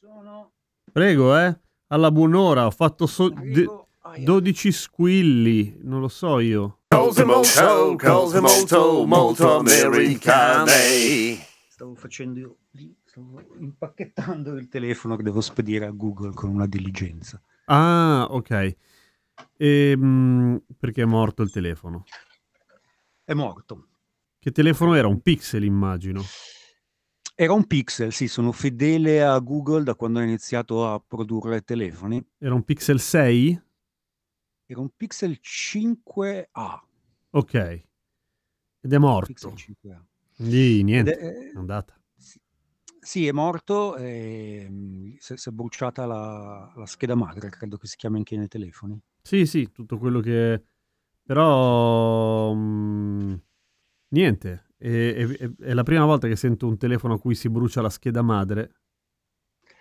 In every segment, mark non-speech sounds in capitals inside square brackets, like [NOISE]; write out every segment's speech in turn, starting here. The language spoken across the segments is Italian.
Sono. Prego, eh. Alla buon'ora, ho fatto so- de- Arrivo. Aia. 12 squilli, non lo so io. Cose molto, cose molto, americane. Stavo facendo lì, stavo impacchettando il telefono che devo spedire a Google con una diligenza. Ah, ok. Ehm, perché è morto il telefono? È morto. Che telefono era? Un Pixel, immagino. Era un Pixel, sì, sono fedele a Google da quando ho iniziato a produrre telefoni. Era un Pixel 6? Era un Pixel 5A. Ok. Ed è morto. Pixel 5A. Quindi Ed niente, è- è andata. Sì, è morto e mm, si è, bruciata la, la scheda madre, credo che si chiami anche nei telefoni. Sì, sì, tutto quello che... Però... mm, niente. È, è- è- la prima volta che sento un telefono a cui si brucia la scheda madre.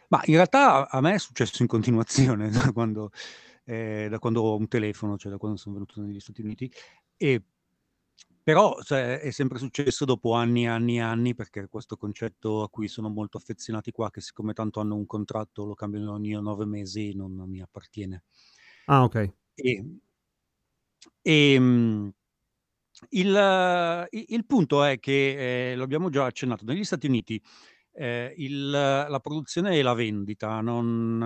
Ma in realtà a me è successo in continuazione [LAUGHS] da quando, eh, da quando ho un telefono, cioè da quando sono venuto negli Stati Uniti, e però cioè, è sempre successo dopo anni e anni e anni, perché questo concetto a cui sono molto affezionati qua, che siccome tanto hanno un contratto, lo cambiano ogni nove mesi, non mi appartiene. Ah, ok. E, e, mm, il, il punto è che, eh, lo abbiamo già accennato, negli Stati Uniti eh, il- la produzione e la vendita non,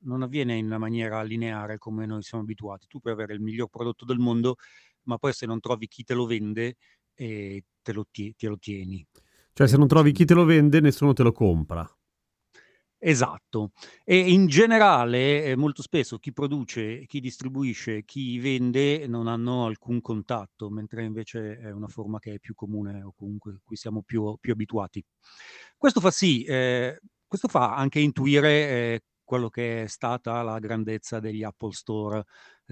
non avviene in maniera lineare come noi siamo abituati. Tu puoi avere il miglior prodotto del mondo, ma poi se non trovi chi te lo vende, eh, te, lo tie- te lo tieni. Cioè, se non trovi chi te lo vende, nessuno te lo compra. Esatto. E in generale, eh, molto spesso chi produce, chi distribuisce, chi vende non hanno alcun contatto, mentre invece è una forma che è più comune o comunque cui siamo più, più abituati. Questo fa sì, eh, questo fa anche intuire eh, quello che è stata la grandezza degli Apple Store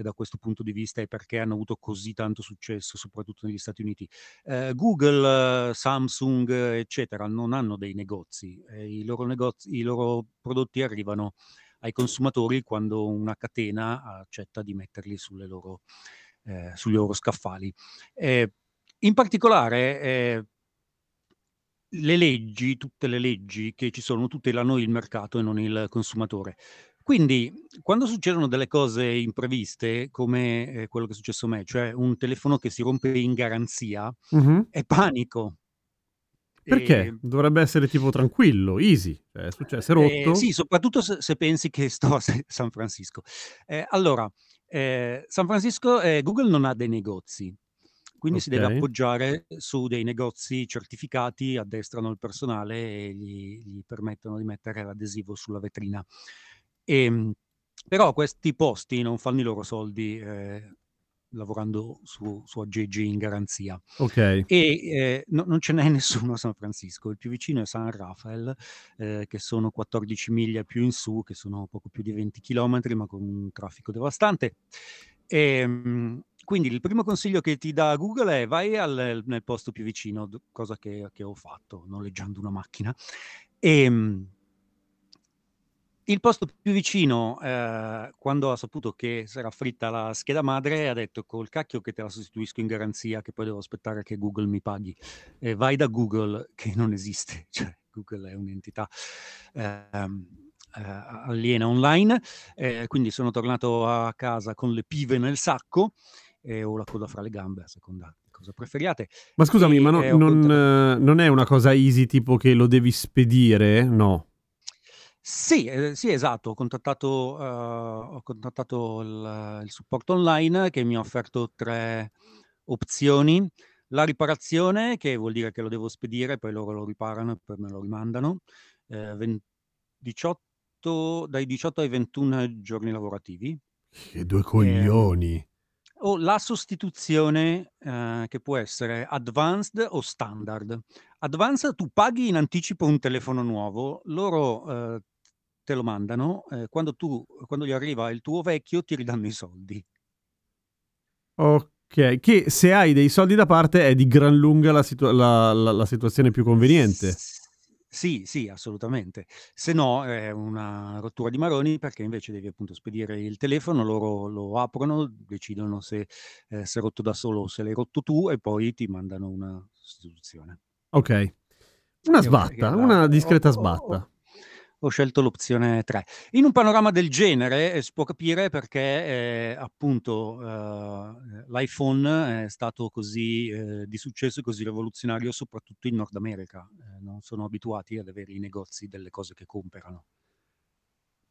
da questo punto di vista e perché hanno avuto così tanto successo, soprattutto negli Stati Uniti. Eh, Google, Samsung, eccetera, non hanno dei negozi. eh, i, loro negozi. I loro prodotti arrivano ai consumatori quando una catena accetta di metterli loro, eh, sugli loro scaffali. In particolare, eh, le leggi, tutte le leggi che ci sono, tutelano il mercato e non il consumatore. Quindi, quando succedono delle cose impreviste, come eh, quello che è successo a me, cioè un telefono che si rompe in garanzia, Mhm. è panico. Perché? E- Dovrebbe essere tipo tranquillo, easy. Cioè, è successo, è eh, rotto. sì, soprattutto se, se pensi che sto a Sa- San Francisco. Eh, allora, eh, San Francisco, eh, Google non ha dei negozi, quindi si deve appoggiare su dei negozi certificati, addestrano il personale e gli, gli permettono di mettere l'adesivo sulla vetrina. Ehm, però questi posti non fanno i loro soldi eh, lavorando su, su aggeggi in garanzia. Ok. E eh, no- non ce n'è [LAUGHS] nessuno a San Francisco, il più vicino è San Rafael, eh, che sono 14 miglia più in su, che sono poco più di 20 chilometri, ma con un traffico devastante. Ehm, quindi il primo consiglio che ti dà Google è vai al- nel posto più vicino, cosa che, che ho fatto noleggiando una macchina. E, il posto più vicino, eh, quando ha saputo che si era fritta la scheda madre, ha detto col cacchio che te la sostituisco in garanzia, che poi devo aspettare che Google mi paghi. E vai da Google, [LAUGHS] che non esiste, cioè Google è un'entità ehm, eh, aliena online. Eh, quindi sono tornato a casa con le pive nel sacco e ho la coda fra le gambe, a seconda cosa preferiate. Ma scusami, E, ma no- eh, ho non, contattato- eh, non è una cosa easy tipo che lo devi spedire? No. Sì, ehm, sì esatto, ho contattato uhm, ho contattato il il supporto online che mi ha offerto 3 opzioni. La riparazione, che vuol dire che lo devo spedire, poi loro lo riparano e poi me lo rimandano, ehm, ven 18 dai 18 ai 21 giorni lavorativi. Che 2 Ehm, coglioni. o la sostituzione, ehm, che può essere advanced o standard. Advanced tu paghi in anticipo un telefono nuovo, loro, ehm, te lo mandano, ehm, quando tu quando gli arriva il tuo vecchio ti ridanno i soldi. Okay, che se hai dei soldi da parte è di gran lunga la situa la la la situazione più conveniente. S sì, sì, assolutamente. Se no è una rottura di maroni perché invece devi appunto spedire il telefono, loro lo aprono, decidono se, ehm, si è rotto da solo o se l'hai rotto tu e poi ti mandano una sostituzione. Okay. Una sbatta, una discreta ho sbatta. Ho scelto l'opzione 3. In un panorama del genere, ehm, si può capire perché, ehm, appunto, uhm, l'iPhone è stato così, ehm, di successo e così rivoluzionario soprattutto in Nord America. Ehm, non sono abituati ad avere i negozi delle cose che comprano.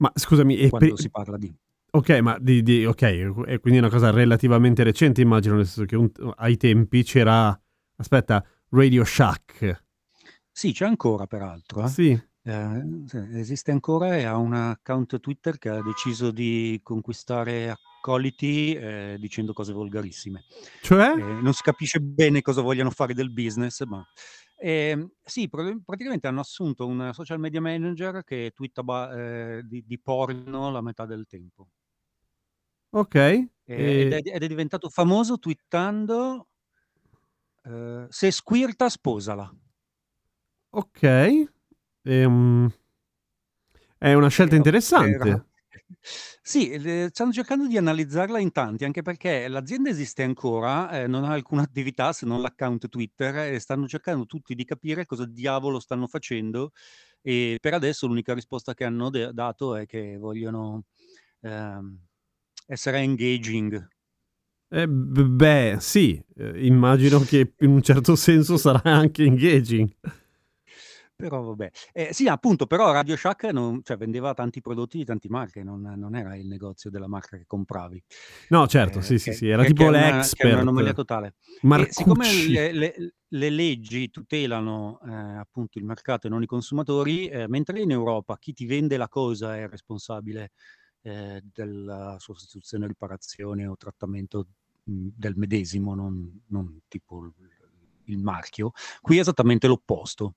Ma scusami, Quando pe si parla di okay, ma di di okay, e quindi è una cosa relativamente recente immagino, nel senso che un ai tempi c'era aspetta, Radio Shack. Sì, c'è ancora peraltro, eh. Sì. Sì, esiste ancora e ha un account Twitter che ha deciso di conquistare accoliti, ehm, dicendo cose volgarissime. Cioè? Ehm, non si capisce bene cosa vogliano fare del business, ma ehm, sì, pra praticamente hanno assunto un social media manager che twitta ba ehm, di di porno la metà del tempo. Okay, Ehm, ed è ed è diventato famoso twittando uhm, "Se squirta sposala". Okay. Ehm, è una scelta interessante. sì, stanno cercando di analizzarla in tanti, anche perché l'azienda esiste ancora, ehm, non ha alcuna attività se non l'account Twitter e stanno cercando tutti di capire cosa diavolo stanno facendo e per adesso l'unica risposta che hanno de dato è che vogliono, ehm, essere engaging. Eh, beh, sì, ehm, immagino che in un certo senso sarà anche engaging. Però vabbè. Ehm, sì, appunto, però Radio Shack non cioè vendeva tanti prodotti di tanti marche, non non era il negozio della marca che compravi. No, certo, Ehm, sì, sì, che sì, era che che tipo è una che è un'anomalia l'expert. totale. E siccome Marcucci. le le le leggi tutelano, ehm, appunto il mercato e non i consumatori, ehm, mentre in Europa chi ti vende la cosa è responsabile, ehm, della sostituzione, riparazione o trattamento, mhmm, del medesimo, non non tipo il marchio, qui è esattamente l'opposto.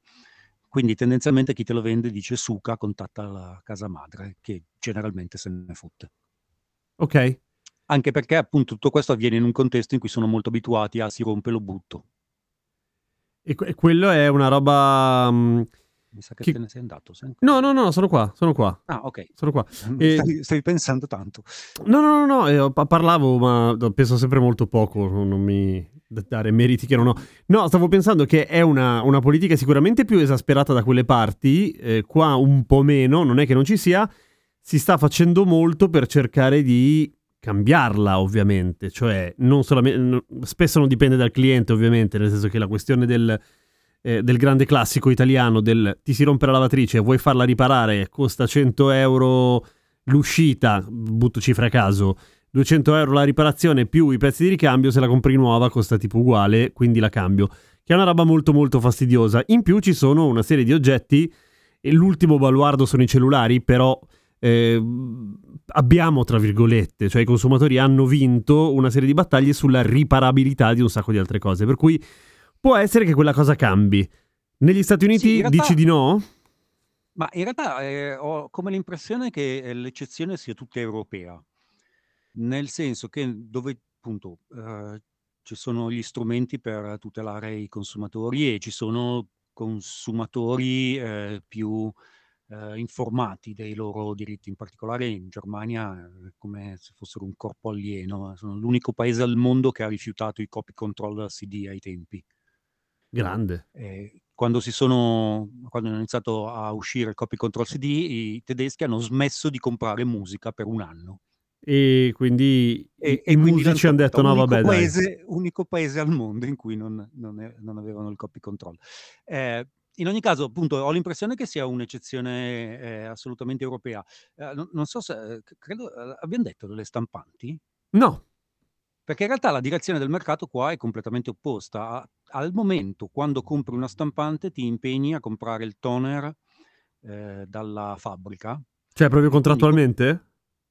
Quindi tendenzialmente chi te lo vende dice: "Suca, contatta la casa madre", che generalmente se ne fotte. Okay. Anche perché appunto tutto questo avviene in un contesto in cui sono molto abituati a: "Si rompe, lo butto". E que quello è una roba, mhmm, Mi sa che che te ne sei andato, sei no, no, no, sono qua, sono qua. Ah, okay. Sono qua. [LAUGHS] E stavi stavi pensando tanto. No, no, no, no, ehm, pa parlavo, ma penso sempre molto poco, no non mi dare meriti che non ho. No, stavo pensando che è una una politica sicuramente più esasperata da quelle parti, ehm, qua un po' meno, non è che non ci sia, si sta facendo molto per cercare di cambiarla ovviamente, cioè non solame n spesso non dipende dal cliente ovviamente, nel senso che la questione del ehm, del grande classico italiano del: "Ti si rompe la lavatrice, vuoi farla riparare, costa 100 € l'uscita", butto cifre a caso, 200 € la riparazione più i pezzi di ricambio, se la compri nuova costa tipo uguale, quindi la cambio, che è una roba molto, molto fastidiosa. In più ci sono una serie di oggetti e l'ultimo baluardo sono i cellulari, però, ehm, abbiamo tra virgolette, cioè i consumatori hanno vinto una serie di battaglie sulla riparabilità di un sacco di altre cose, per cui può essere che quella cosa cambi. Negli Stati Sì, Uniti realtà dici di no? Ma in realtà, ehm, ho come l'impressione che, ehm, l'eccezione sia tutta europea. Nel senso che dove appunto, uhm, ci sono gli strumenti per tutelare i consumatori e ci sono consumatori, ehm, più, ehm, informati dei loro diritti. In particolare in Germania è come se fossero un corpo alieno. Sono l'unico paese al mondo che ha rifiutato i copy control CD ai tempi. Grande. Ehm, quando si sono quando hanno iniziato a uscire il copy control CD, i tedeschi hanno smesso di comprare musica per 1 anno. E quindi i E i e musici han detto. "No Unico vabbè dai". paese unico paese al mondo in cui non non e non avevano il copy control. Ehm, in ogni caso, appunto, ho l'impressione che sia un'eccezione eh, assolutamente europea. Eh, non, non so se, eh, credo, eh, abbiamo detto delle stampanti? No. Perché in realtà la direzione del mercato qua è completamente opposta. A- Al momento, quando compri una stampante, ti impegni a comprare il toner eh, dalla fabbrica. Cioè, proprio Quindi co- contrattualmente?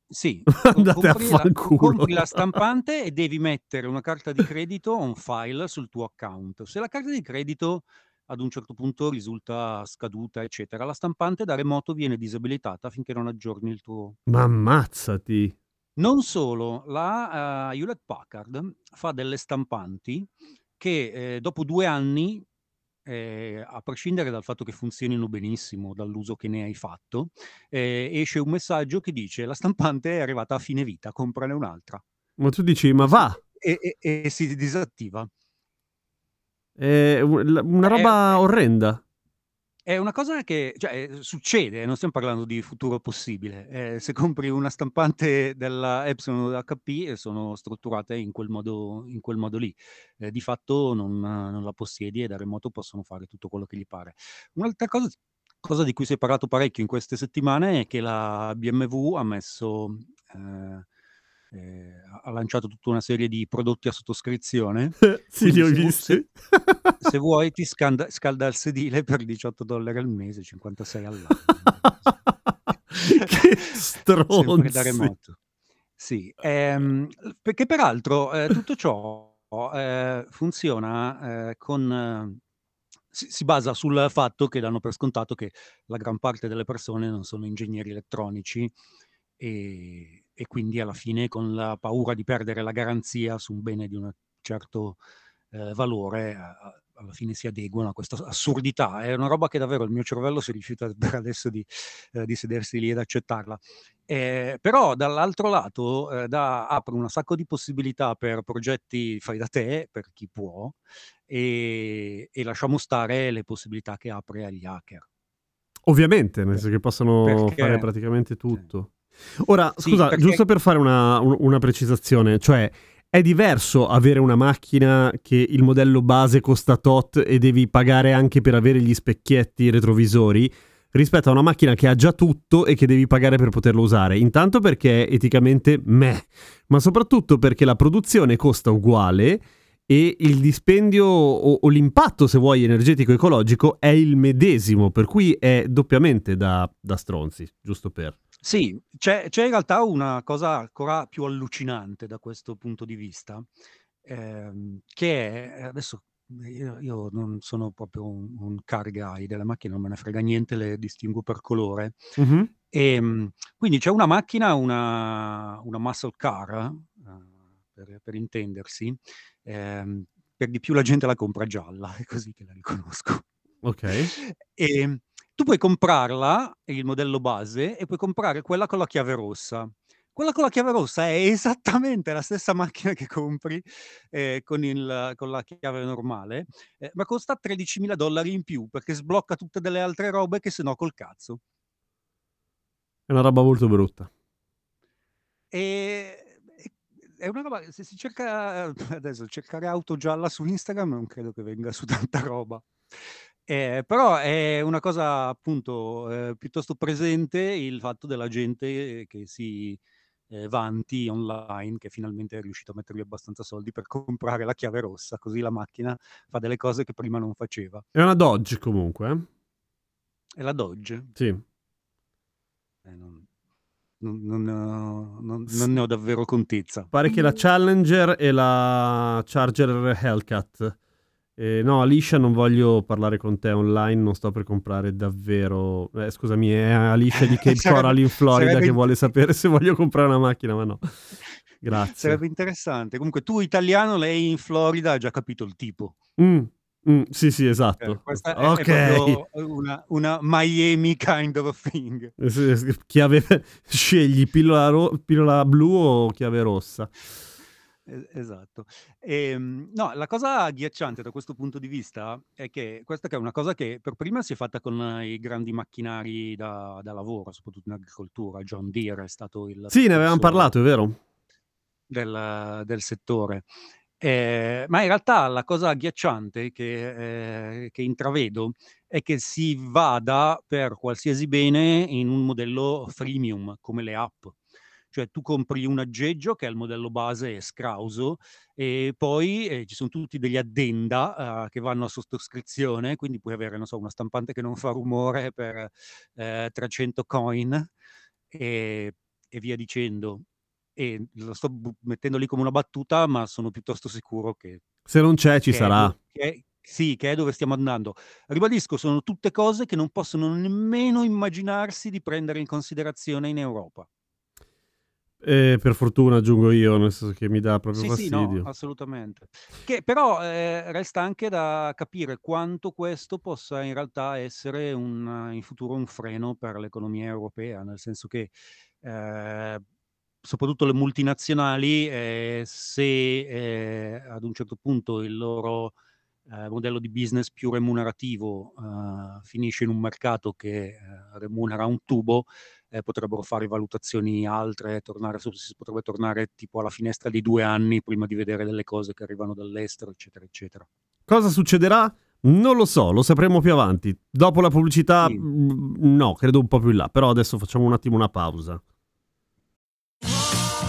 sì, [LAUGHS] co- Andate a compri la, fanculo. compri la stampante e devi mettere una carta di credito on file sul tuo account. Se la carta di credito ad un certo punto risulta scaduta, eccetera, la stampante da remoto viene disabilitata finché non aggiorni il tuo Ma ammazzati. Non solo, la eh, Hewlett Packard fa delle stampanti che eh, dopo due anni, eh, a prescindere dal fatto che funzionino benissimo, dall'uso che ne hai fatto, eh, esce un messaggio che dice la stampante è arrivata a fine vita, comprane un'altra. Ma tu dici, ma va. e- e- e si disattiva. È un- una È, roba orrenda. È una cosa che cioè, eh, succede, non stiamo parlando di futuro possibile. Eh, se compri una stampante della Epson o dell'HP, eh, sono strutturate in quel modo, in quel modo lì. Eh, di fatto non, non la possiedi e da remoto possono fare tutto quello che gli pare. Un'altra cosa, cosa di cui si è parlato parecchio in queste settimane è che la BMW ha messo... eh, eh, ha lanciato tutta una serie di prodotti a sottoscrizione. [LAUGHS] sì, li ho visti. se- [LAUGHS] se vuoi ti scanda- scalda il sedile per 18 dollari al mese, 56 all'anno. [LAUGHS] che Sempre da remoto. Sì, ehm, perché peraltro eh, tutto ciò eh, funziona eh, con... si basa sul fatto che danno per scontato che la gran parte delle persone non sono ingegneri elettronici e, e quindi alla fine con la paura di perdere la garanzia su un bene di un certo eh, valore, a- alla fine si adeguano a questa assurdità. È una roba che davvero il mio cervello si rifiuta per adesso di, eh, di sedersi lì ed accettarla. Eh, però dall'altro lato eh, dà- apre un sacco di possibilità per progetti fai da te, per chi può, e, e lasciamo stare le possibilità che apre agli hacker. Ovviamente, nel senso che possono fare Perché praticamente sì, tutto. Ora, Sì, scusa, perché giusto per fare una, un- una precisazione, cioè è diverso avere una macchina che il modello base costa tot e devi pagare anche per avere gli specchietti retrovisori rispetto a una macchina che ha già tutto e che devi pagare per poterlo usare. Intanto perché è eticamente meh, ma soprattutto perché la produzione costa uguale e il dispendio o, o l'impatto, se vuoi, energetico ecologico è il medesimo, per cui è doppiamente da, da stronzi, giusto per... Sì, c'è, c'è in realtà una cosa ancora più allucinante da questo punto di vista, ehm, che è, adesso io, io non sono proprio un, un car guy delle macchine, non me ne frega niente, le distingo per colore. Mhm. E, mh, quindi c'è una macchina, una, una muscle car, eh, per, per intendersi, ehm, per di più la gente la compra gialla, [LAUGHS] è così che la riconosco. Ok. E tu puoi comprarla, il modello base, e puoi comprare quella con la chiave rossa. Quella con la chiave rossa è [LAUGHS] esattamente la stessa macchina che compri eh, con, il- con la chiave normale, eh, ma costa 13.000 dollari in più perché sblocca tutte delle altre robe che se no col cazzo. È una roba molto brutta. E è una roba, se si cerca adesso cercare auto gialla su Instagram non credo che venga su tanta roba. Eh, però è una cosa appunto eh, piuttosto presente il fatto della gente che si eh, vanti online che finalmente è riuscito a mettergli abbastanza soldi per comprare la chiave rossa, così la macchina fa delle cose che prima non faceva. È una Dodge comunque, eh? È la Dodge. Sì. Eh, non, non- non ne ho, non- ne ho davvero contezza. Pare che la Challenger e la Charger Hellcat. Eh, no, Alicia, non voglio parlare con te online, non sto per comprare davvero... Eh, scusami, è Alicia di [LAUGHS] Cape Coral in Florida sarebbe che vuole [LAUGHS] sapere se voglio comprare una macchina, ma no. Grazie. Sarebbe interessante. Comunque tu italiano, lei in Florida, ha già capito il tipo. Mm, mm, sì, sì, Eh, esatto. questa è, è una, una Miami kind of thing. Eh, Chiave... [LAUGHS] Scegli pillola, ro- pillola blu o chiave rossa. Es- Esatto. Ehm, no, la cosa agghiacciante da questo punto di vista è che questa che è una cosa che per prima si è fatta con eh, i grandi macchinari da, da lavoro, soprattutto in agricoltura. John Deere è stato il Sì, ne avevamo precursore parlato, è vero? del, del settore. Eh, ma in realtà la cosa agghiacciante che, eh, che intravedo è che si vada per qualsiasi bene in un modello freemium, come le app. Cioè tu compri un aggeggio che è il modello base Scrauso e poi eh, ci sono tutti degli addenda eh, che vanno a sottoscrizione, quindi puoi avere, non so, una stampante che non fa rumore per eh, 300 coin e, e via dicendo. E lo sto mettendo lì come una battuta, ma sono piuttosto sicuro che, Se non c'è, ci sarà. che sì, che è dove stiamo andando. Ribadisco, sono tutte cose che non possono nemmeno immaginarsi di prendere in considerazione in Europa. E per fortuna aggiungo io, nel senso che mi dà proprio Sì, sì, no, fastidio. assolutamente. Che però eh, resta anche da capire quanto questo possa in realtà essere un, in futuro un freno per l'economia europea, nel senso che eh, soprattutto le multinazionali, eh, se eh, ad un certo punto il loro eh, modello di business più remunerativo eh, finisce in un mercato che eh, remunera un tubo, eh, potrebbero fare valutazioni altre, tornare si potrebbe tornare tipo alla finestra di due anni prima di vedere delle cose che arrivano dall'estero, eccetera, eccetera. Cosa succederà? Non lo so, lo sapremo più avanti. Dopo la pubblicità, Sì. mm, no, credo un po' più in là. Però adesso facciamo un attimo una pausa.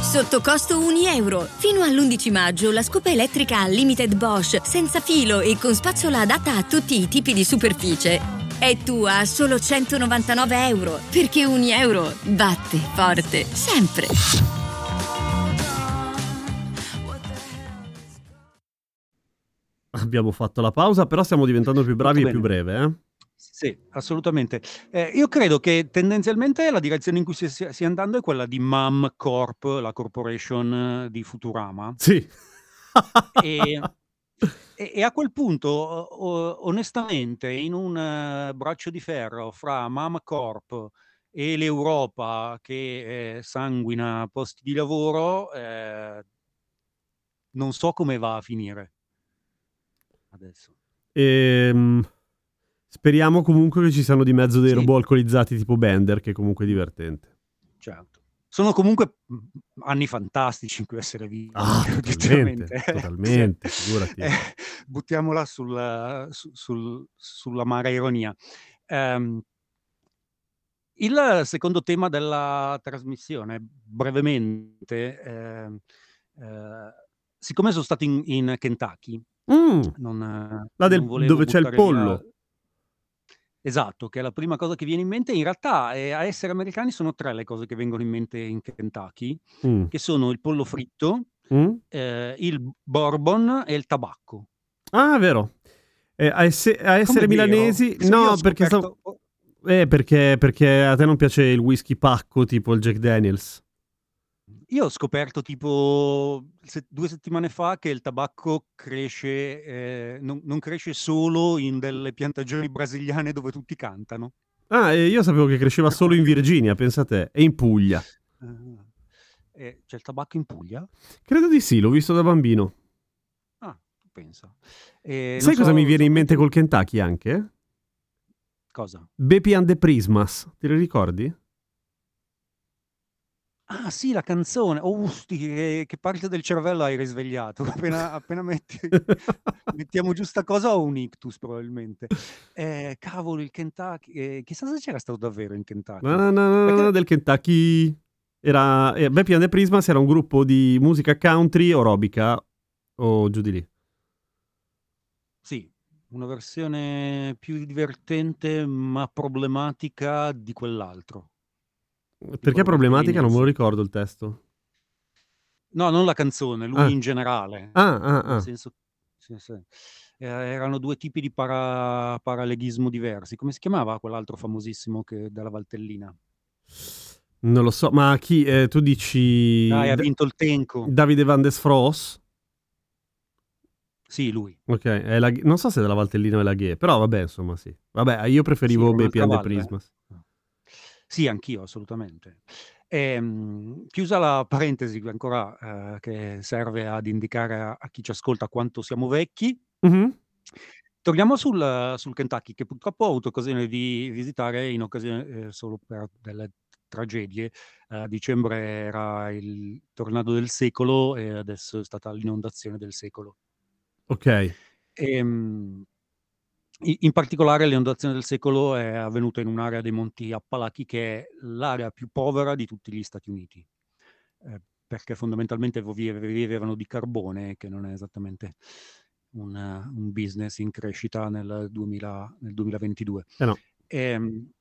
Sotto costo 1 euro. Fino all'11 maggio la scopa elettrica Unlimited Bosch, senza filo e con spazzola adatta a tutti i tipi di superficie. È tua a solo 199 euro, perché 1 euro batte forte, sempre. Abbiamo fatto la pausa, però stiamo diventando più bravi e più breve, eh? Sì, assolutamente. Eh, io credo che tendenzialmente la direzione in cui si si stia andando è quella di MAM Corp, la corporation eh, di Futurama. Sì. E, e- e a quel punto, o- onestamente, in un eh, braccio di ferro fra MAM Corp e l'Europa che eh, sanguina posti di lavoro, eh, non so come va a finire adesso. Ehm, speriamo comunque che ci siano di mezzo dei Sì. robot alcolizzati tipo Bender, che comunque è divertente. Certo. Sono comunque mm, anni fantastici in cui essere vivi, Ah, [LAUGHS] totalmente, totalmente, [LAUGHS] figurati. Eh, buttiamola sul- su- sul- sulla mara ironia. Ehm, il secondo tema della trasmissione, brevemente, ehm, eh, siccome sono stato in, in Kentucky, Mm, non, eh, là del- dove c'è il buttare via- pollo. Esatto, che è la prima cosa che viene in mente. In realtà, eh, a essere americani sono tre le cose che vengono in mente in Kentucky, mm, che sono il pollo fritto, mm. eh, il bourbon e il tabacco. Ah, vero. Eh, a, esse- a essere Come vero? milanesi, Se io no, ho perché, scoperto- stavo- eh, perché, perché a te non piace il whisky pacco tipo il Jack Daniels. Io ho scoperto tipo se- due settimane fa che il tabacco cresce, eh, non, non cresce solo in delle piantagioni brasiliane dove tutti cantano. Ah, e io sapevo che cresceva solo in Virginia, pensa te, e in Puglia. Ah. Eh, c'è il tabacco in Puglia? Credo di sì, l'ho visto da bambino. Ah, pensa. Eh, Sai cosa so- mi viene in so- mente col Kentucky anche? Cosa? Bepi and the Prismas, te li ricordi? Ah sì, la canzone. Oh, sti, che, che parte del cervello hai risvegliato. [LAUGHS] Appena, appena metti, [LAUGHS] mettiamo giù sta cosa ho un ictus probabilmente. Eh, cavolo, il Kentucky. eh, chissà se c'era stato davvero in Kentucky. No, no, no, no, Perché- no, del Kentucky era eh, Bepi and the Prismas era un gruppo di musica country o robica o giù di lì. Sì, una versione più divertente ma problematica di quell'altro. Perché problematica? Non me lo ricordo il testo. No, non la canzone, lui Ah. in generale. Ah, ah, Nel ah. senso, sì, sì. Eh, erano due tipi di para- paraleghismo diversi. Come si chiamava quell'altro famosissimo che, della Valtellina? Non lo so, ma chi eh, tu dici Dai, ha vinto il Tenco. Davide Van des Fros? Sì, lui. Ok, è la- non so se è della Valtellina o è la Ghe, però vabbè, insomma, sì. Vabbè, io preferivo Sì, Bepi and the valle, Prismas. Sì, anch'io, assolutamente. Ehm, chiusa la parentesi ancora eh, che serve ad indicare a, a chi ci ascolta quanto siamo vecchi, Mhm. torniamo sul, sul Kentucky, che purtroppo ho avuto occasione di visitare in occasione eh, solo per delle tragedie. A dicembre era il tornado del secolo e adesso è stata l'inondazione del secolo. Ok. Ehm, in particolare l'inondazione del secolo è avvenuta in un'area dei Monti Appalachi che è l'area più povera di tutti gli Stati Uniti, ehm, perché fondamentalmente vive vivevano di carbone, che non è esattamente un un business in crescita nel 2000 nel 2022. Eh no. Ehm,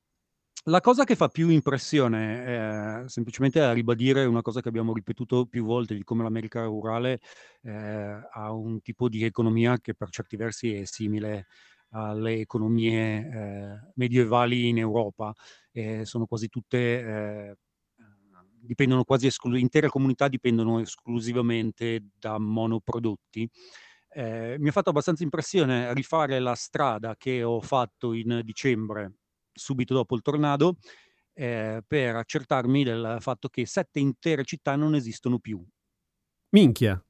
la cosa che fa più impressione è semplicemente a ribadire una cosa che abbiamo ripetuto più volte di come l'America rurale, ehm, ha un tipo di economia che per certi versi è simile alle economie, ehm, medievali in Europa. Sono quasi tutte, ehm, dipendono quasi esclu intere comunità dipendono esclusivamente da monoprodotti. Ehm, mi ha fatto abbastanza impressione rifare la strada che ho fatto in dicembre, subito dopo il tornado, ehm, per accertarmi del fatto che 7 intere città non esistono più. Minchia.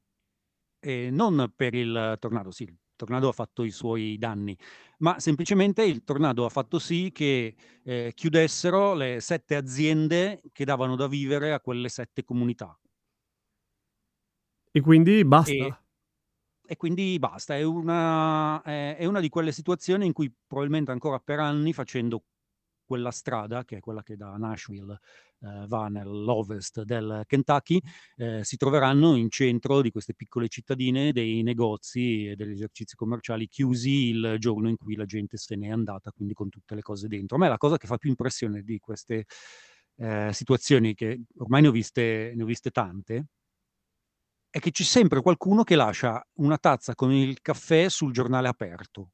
E non per il tornado, sì, tornado ha fatto i suoi danni, ma semplicemente il tornado ha fatto sì che, ehm, chiudessero le 7 aziende che davano da vivere a quelle 7 comunità. E quindi E basta? e quindi basta. È una è è una di quelle situazioni in cui probabilmente ancora per anni facendo quella strada, che è quella che da Nashville, ehm, va nell'ovest del Kentucky, ehm, si troveranno in centro di queste piccole cittadine dei negozi e degli esercizi commerciali chiusi il giorno in cui la gente se n'è andata, quindi con tutte le cose dentro. A me la cosa che fa più impressione di queste, ehm, situazioni, che ormai ne ho viste ne ho viste tante è che c'è sempre qualcuno che lascia una tazza con il caffè sul giornale aperto.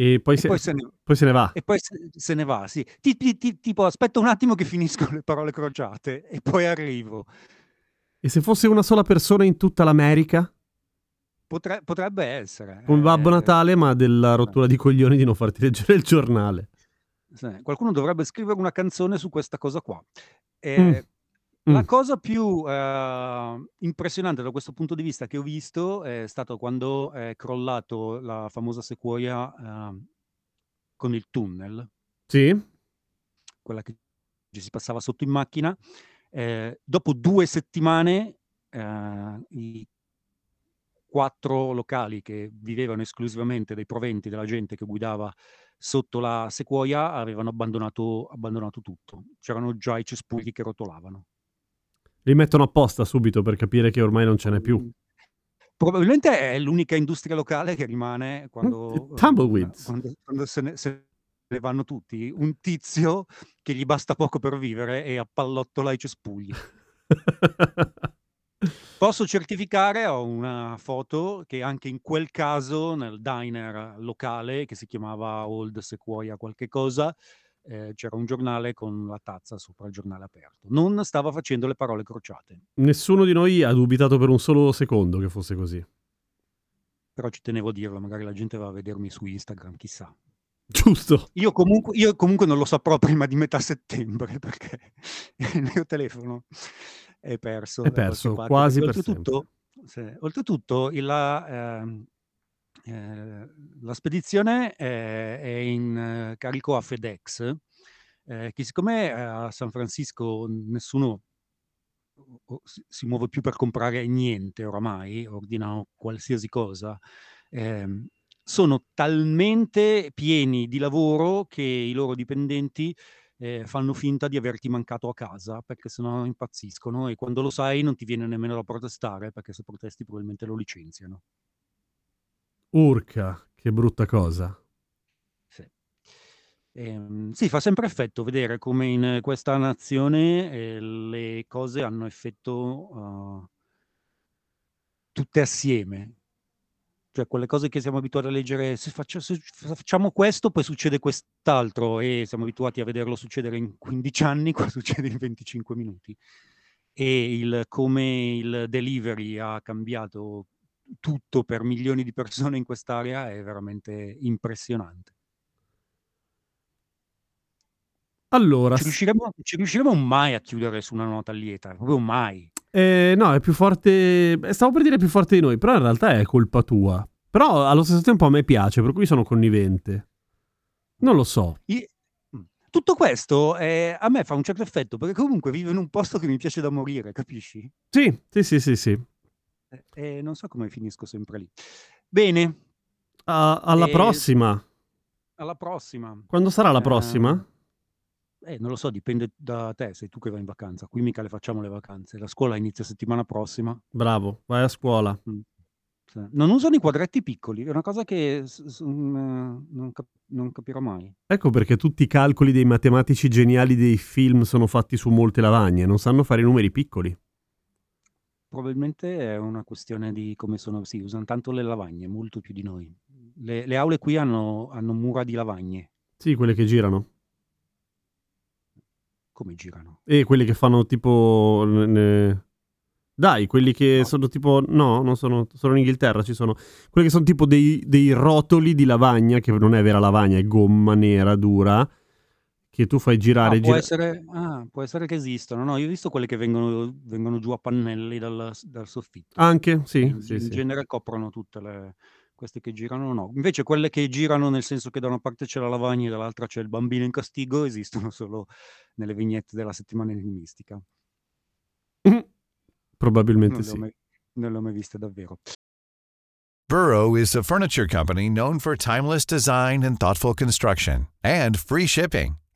E poi E se poi se ne poi se ne va. e poi se se ne va, sì. Ti ti ti tipo: "Aspetta un attimo che finisco le parole crociate e poi arrivo." E se fosse una sola persona in tutta l'America? Potre potrebbe essere, Un Babbo ehm Natale, ma della eh. rottura di coglioni di non farti leggere il giornale. Qualcuno dovrebbe scrivere una canzone su questa cosa qua. Mh. Ehm, la cosa più, ehm, impressionante da questo punto di vista che ho visto è stato quando è crollato la famosa Sequoia, ehm, con il tunnel. Sì. Quella che ci si passava sotto in macchina. Ehm, dopo 2 settimane, ehm, i 4 locali che vivevano esclusivamente dei proventi della gente che guidava sotto la Sequoia avevano abbandonato abbandonato tutto. C'erano già i cespugli che rotolavano. Li mettono apposta subito per capire che ormai non ce n'è più. Mhmm, probabilmente è l'unica industria locale che rimane quando, uhm, tumbleweeds. quando quando se ne se ne vanno tutti. Un tizio che gli basta poco per vivere e appallottola i cespugli. [LAUGHS] Posso certificare, ho una foto, che anche in quel caso, nel diner locale, che si chiamava Old Sequoia qualche cosa, ehm, c'era un giornale con la tazza sopra il giornale aperto. Non stava facendo le parole crociate. Nessuno di noi ha dubitato per un solo secondo che fosse così. Però ci tenevo a dirlo, magari la gente va a vedermi su Instagram, chissà. Giusto. Io comunque io comunque non lo saprò [LAUGHS] prima di metà settembre perché il mio telefono è perso È perso quasi per sempre. oltretutto oltretutto il la ehm, la spedizione è è in carico a FedEx, ehm, che siccome a San Francisco nessuno si muove più per comprare niente oramai, ordinano qualsiasi cosa, ehm, sono talmente pieni di lavoro che i loro dipendenti, ehm, fanno finta di averti mancato a casa, perché se no impazziscono e quando lo sai non ti viene nemmeno da protestare, perché se protesti probabilmente lo licenziano. Urca, che brutta cosa. Ehm, sì, fa sempre effetto vedere come in questa nazione, ehm, le cose hanno effetto, uhm tutte assieme. Cioè quelle cose che siamo abituati a leggere: "Se faccia se facciamo questo poi succede quest'altro" e siamo abituati a vederlo succedere in 15 anni, [LAUGHS] qua succede in 25 minuti. E il come il delivery ha cambiato tutto per milioni di persone in quest'area è veramente impressionante. Allora Ci riusciremo ci riusciremo mai a chiudere su una nota lieta, proprio mai. Ehm, no, è più forte eh, stavo per dire più forte di noi, però in realtà è colpa tua. Però allo stesso tempo a me piace, per cui sono connivente. Non lo so. I mh. Tutto questo, ehm, a me fa un certo effetto, perché comunque vivo in un posto che mi piace da morire, capisci? Sì, sì, sì, sì, sì. E e non so come finisco sempre lì. Bene. A- alla E- prossima. Alla prossima. Quando sarà la Eh, prossima? Eh, non lo so, dipende da te, sei tu che vai in vacanza. Qui mica le facciamo le vacanze. La scuola inizia settimana prossima. Bravo, vai a scuola. Sì. Non usano i quadretti piccoli, è una cosa che s- s- mm, non, cap- non capirò mai. Ecco perché tutti i calcoli dei matematici geniali dei film sono fatti su molte lavagne, non sanno fare i numeri piccoli. Probabilmente è una questione di come sono, sì, usano tanto le lavagne, molto più di noi. Le, le aule qui hanno, hanno mura di lavagne, Sì, quelle che girano. come girano. E quelli che fanno tipo... ne- Dai, quelli che No. sono tipo... No, non sono... Solo in Inghilterra ci sono... Quelli che sono tipo dei, dei rotoli di lavagna, che non è vera lavagna, è gomma nera, dura, che tu fai girare... Ah, può, gira- essere, ah, può essere che esistono. No, io ho visto quelle che vengono, vengono giù a pannelli dal, dal soffitto. Anche, sì, in, sì, in sì. genere coprono tutte le... Queste che girano no. Invece quelle che girano nel senso che da una parte c'è la lavagna e dall'altra c'è il bambino in castigo esistono solo nelle vignette della settimana enigmistica. [COUGHS] Probabilmente Non le, ho sì. mai, non le ho mai viste davvero. Burrow is a furniture company known for timeless design and thoughtful construction and free shipping,